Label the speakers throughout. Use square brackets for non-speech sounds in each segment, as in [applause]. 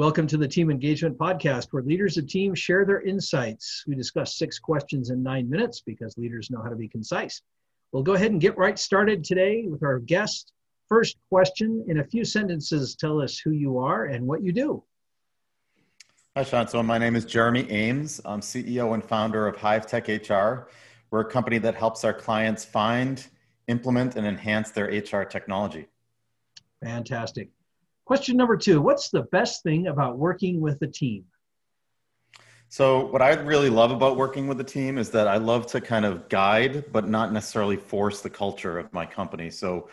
Speaker 1: Welcome to the Team Engagement Podcast, where leaders of teams share their insights. We discuss six questions in nine minutes because leaders know how to be concise. We'll go ahead and get right started today with our guest. First question in a few sentences, tell us who you are and what you do.
Speaker 2: Hi, Sean. So, my name is Jeremy Ames. I'm CEO and founder of Hive Tech HR. We're a company that helps our clients find, implement, and enhance their HR technology.
Speaker 1: Fantastic. Question number two What's the best thing about working with a team?
Speaker 2: So, what I really love about working with a team is that I love to kind of guide, but not necessarily force the culture of my company. So,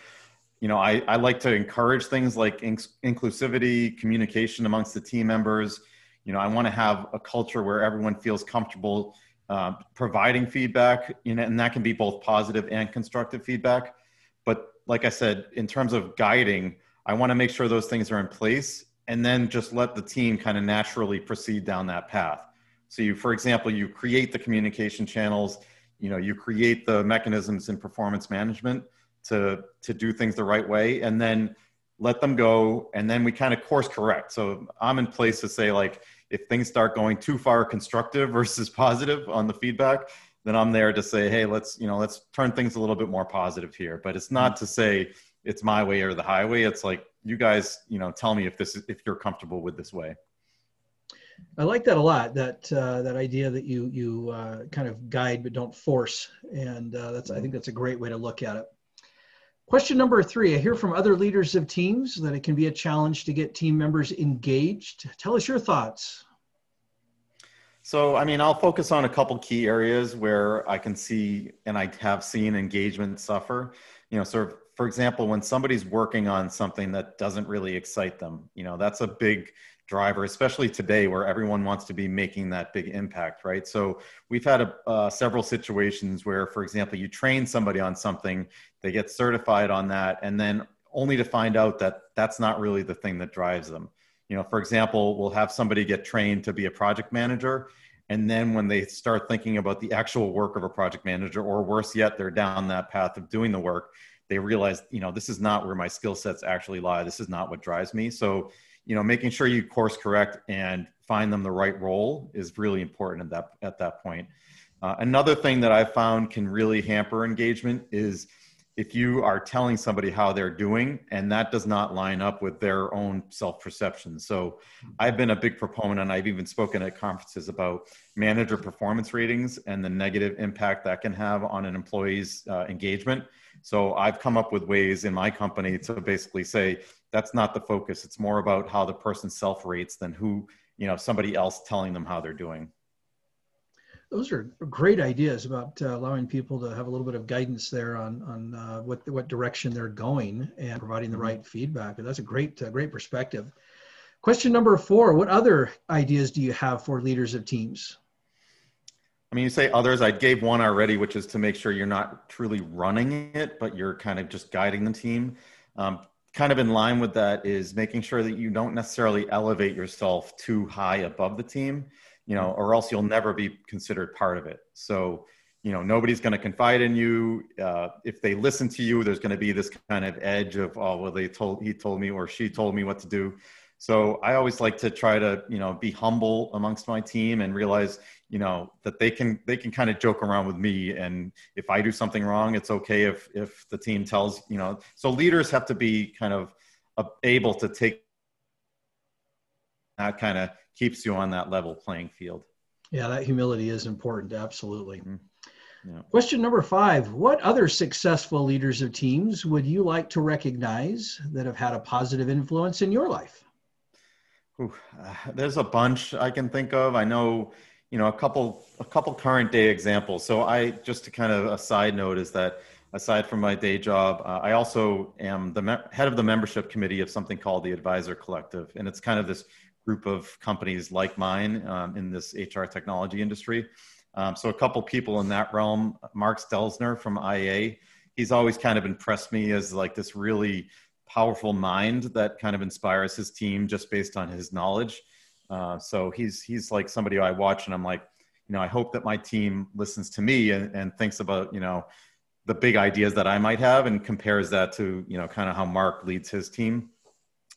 Speaker 2: you know, I, I like to encourage things like inc- inclusivity, communication amongst the team members. You know, I want to have a culture where everyone feels comfortable uh, providing feedback, you know, and that can be both positive and constructive feedback. But like I said, in terms of guiding, I want to make sure those things are in place and then just let the team kind of naturally proceed down that path. So you, for example, you create the communication channels, you know, you create the mechanisms in performance management to, to do things the right way and then let them go. And then we kind of course correct. So I'm in place to say like, if things start going too far constructive [laughs] versus positive on the feedback, then I'm there to say, hey, let's, you know, let's turn things a little bit more positive here. But it's not to say it's my way or the highway. It's like, you guys, you know, tell me if this is, if you're comfortable with this way.
Speaker 1: I like that a lot. That uh, that idea that you you uh, kind of guide but don't force, and uh, that's I think that's a great way to look at it. Question number three: I hear from other leaders of teams that it can be a challenge to get team members engaged. Tell us your thoughts.
Speaker 2: So, I mean, I'll focus on a couple key areas where I can see and I have seen engagement suffer. You know, sort of, for example, when somebody's working on something that doesn't really excite them, you know, that's a big driver, especially today where everyone wants to be making that big impact, right? So we've had a, uh, several situations where, for example, you train somebody on something, they get certified on that, and then only to find out that that's not really the thing that drives them. You know, for example, we'll have somebody get trained to be a project manager, and then when they start thinking about the actual work of a project manager, or worse yet, they're down that path of doing the work, they realize, you know, this is not where my skill sets actually lie. This is not what drives me. So you know making sure you course correct and find them the right role is really important at that at that point uh, another thing that i found can really hamper engagement is if you are telling somebody how they're doing and that does not line up with their own self-perception so i've been a big proponent and i've even spoken at conferences about manager performance ratings and the negative impact that can have on an employee's uh, engagement so i've come up with ways in my company to basically say that's not the focus. It's more about how the person self rates than who, you know, somebody else telling them how they're doing.
Speaker 1: Those are great ideas about uh, allowing people to have a little bit of guidance there on on uh, what what direction they're going and providing the mm-hmm. right feedback. That's a great uh, great perspective. Question number four: What other ideas do you have for leaders of teams?
Speaker 2: I mean, you say others. I gave one already, which is to make sure you're not truly running it, but you're kind of just guiding the team. Um, kind of in line with that is making sure that you don't necessarily elevate yourself too high above the team, you know, or else you'll never be considered part of it. So, you know, nobody's going to confide in you. Uh, if they listen to you, there's going to be this kind of edge of, oh, well, they told, he told me or she told me what to do. So I always like to try to, you know, be humble amongst my team and realize, you know, that they can they can kind of joke around with me. And if I do something wrong, it's okay if if the team tells, you know. So leaders have to be kind of able to take that kind of keeps you on that level playing field.
Speaker 1: Yeah, that humility is important. Absolutely. Mm-hmm. Yeah. Question number five What other successful leaders of teams would you like to recognize that have had a positive influence in your life?
Speaker 2: Ooh, uh, there's a bunch I can think of. I know, you know, a couple a couple current day examples. So I just to kind of a side note is that aside from my day job, uh, I also am the me- head of the membership committee of something called the Advisor Collective, and it's kind of this group of companies like mine um, in this HR technology industry. Um, so a couple people in that realm, Mark Stelzner from IA, he's always kind of impressed me as like this really powerful mind that kind of inspires his team just based on his knowledge. Uh, so he's he's like somebody I watch and I'm like, you know, I hope that my team listens to me and, and thinks about you know the big ideas that I might have and compares that to you know kind of how Mark leads his team.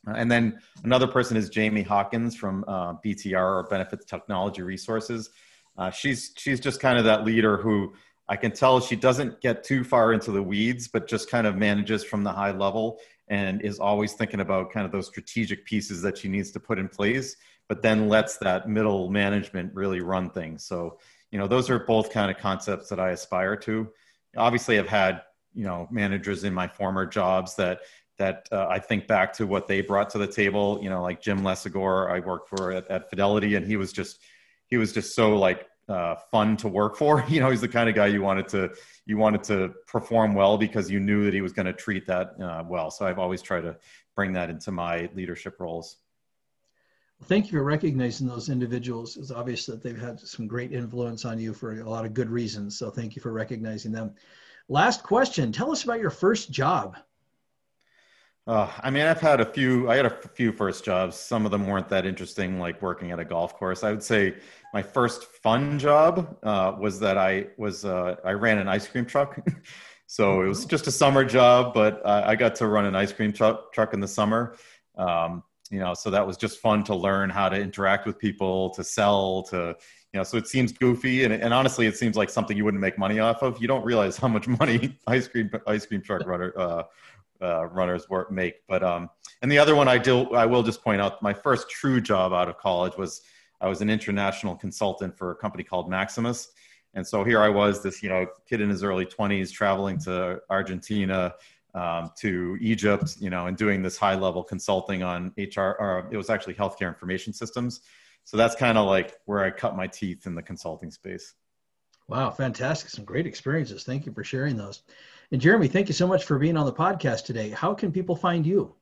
Speaker 2: And then another person is Jamie Hawkins from uh, BTR or Benefits Technology Resources. Uh, she's she's just kind of that leader who I can tell she doesn't get too far into the weeds, but just kind of manages from the high level and is always thinking about kind of those strategic pieces that she needs to put in place, but then lets that middle management really run things. So, you know, those are both kind of concepts that I aspire to. Obviously, I've had you know managers in my former jobs that that uh, I think back to what they brought to the table. You know, like Jim Lesagor, I worked for at, at Fidelity, and he was just he was just so like uh, fun to work for. [laughs] You know, he's the kind of guy you wanted to you wanted to perform well because you knew that he was going to treat that uh, well. So I've always tried to bring that into my leadership roles.
Speaker 1: Thank you for recognizing those individuals. It's obvious that they've had some great influence on you for a lot of good reasons. So thank you for recognizing them. Last question. Tell us about your first job.
Speaker 2: Uh, I mean, I've had a few. I had a few first jobs. Some of them weren't that interesting, like working at a golf course. I would say my first fun job uh, was that I was uh, I ran an ice cream truck. [laughs] so it was just a summer job, but I, I got to run an ice cream truck truck in the summer. Um, you know, so that was just fun to learn how to interact with people, to sell, to you know. So it seems goofy, and, and honestly, it seems like something you wouldn't make money off of. You don't realize how much [laughs] money ice cream ice cream truck runner uh, runners work make. But um, and the other one I do I will just point out my first true job out of college was I was an international consultant for a company called Maximus. And so here I was, this you know kid in his early 20s, traveling to Argentina, um, to Egypt, you know, and doing this high level consulting on HR. Or it was actually healthcare information systems. So that's kind of like where I cut my teeth in the consulting space.
Speaker 1: Wow, fantastic! Some great experiences. Thank you for sharing those. And Jeremy, thank you so much for being on the podcast today. How can people find you?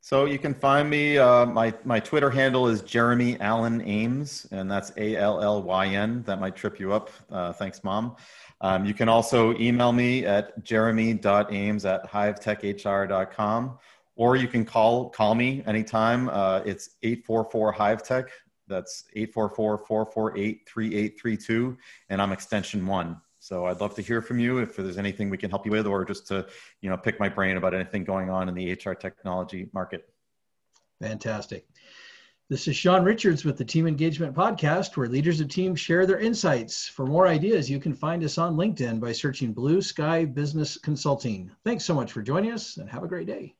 Speaker 2: So you can find me. Uh, my my Twitter handle is Jeremy Allyn Ames, and that's A L L Y N. That might trip you up. Uh, thanks, mom. Um, you can also email me at jeremy.ames at hivetechhr.com, or you can call call me anytime. Uh, it's 844 Hivetech. That's 844-448-3832, and I'm extension one. So I'd love to hear from you if there's anything we can help you with, or just to you know pick my brain about anything going on in the HR technology market.
Speaker 1: Fantastic. This is Sean Richards with the Team Engagement Podcast, where leaders of teams share their insights. For more ideas, you can find us on LinkedIn by searching Blue Sky Business Consulting. Thanks so much for joining us and have a great day.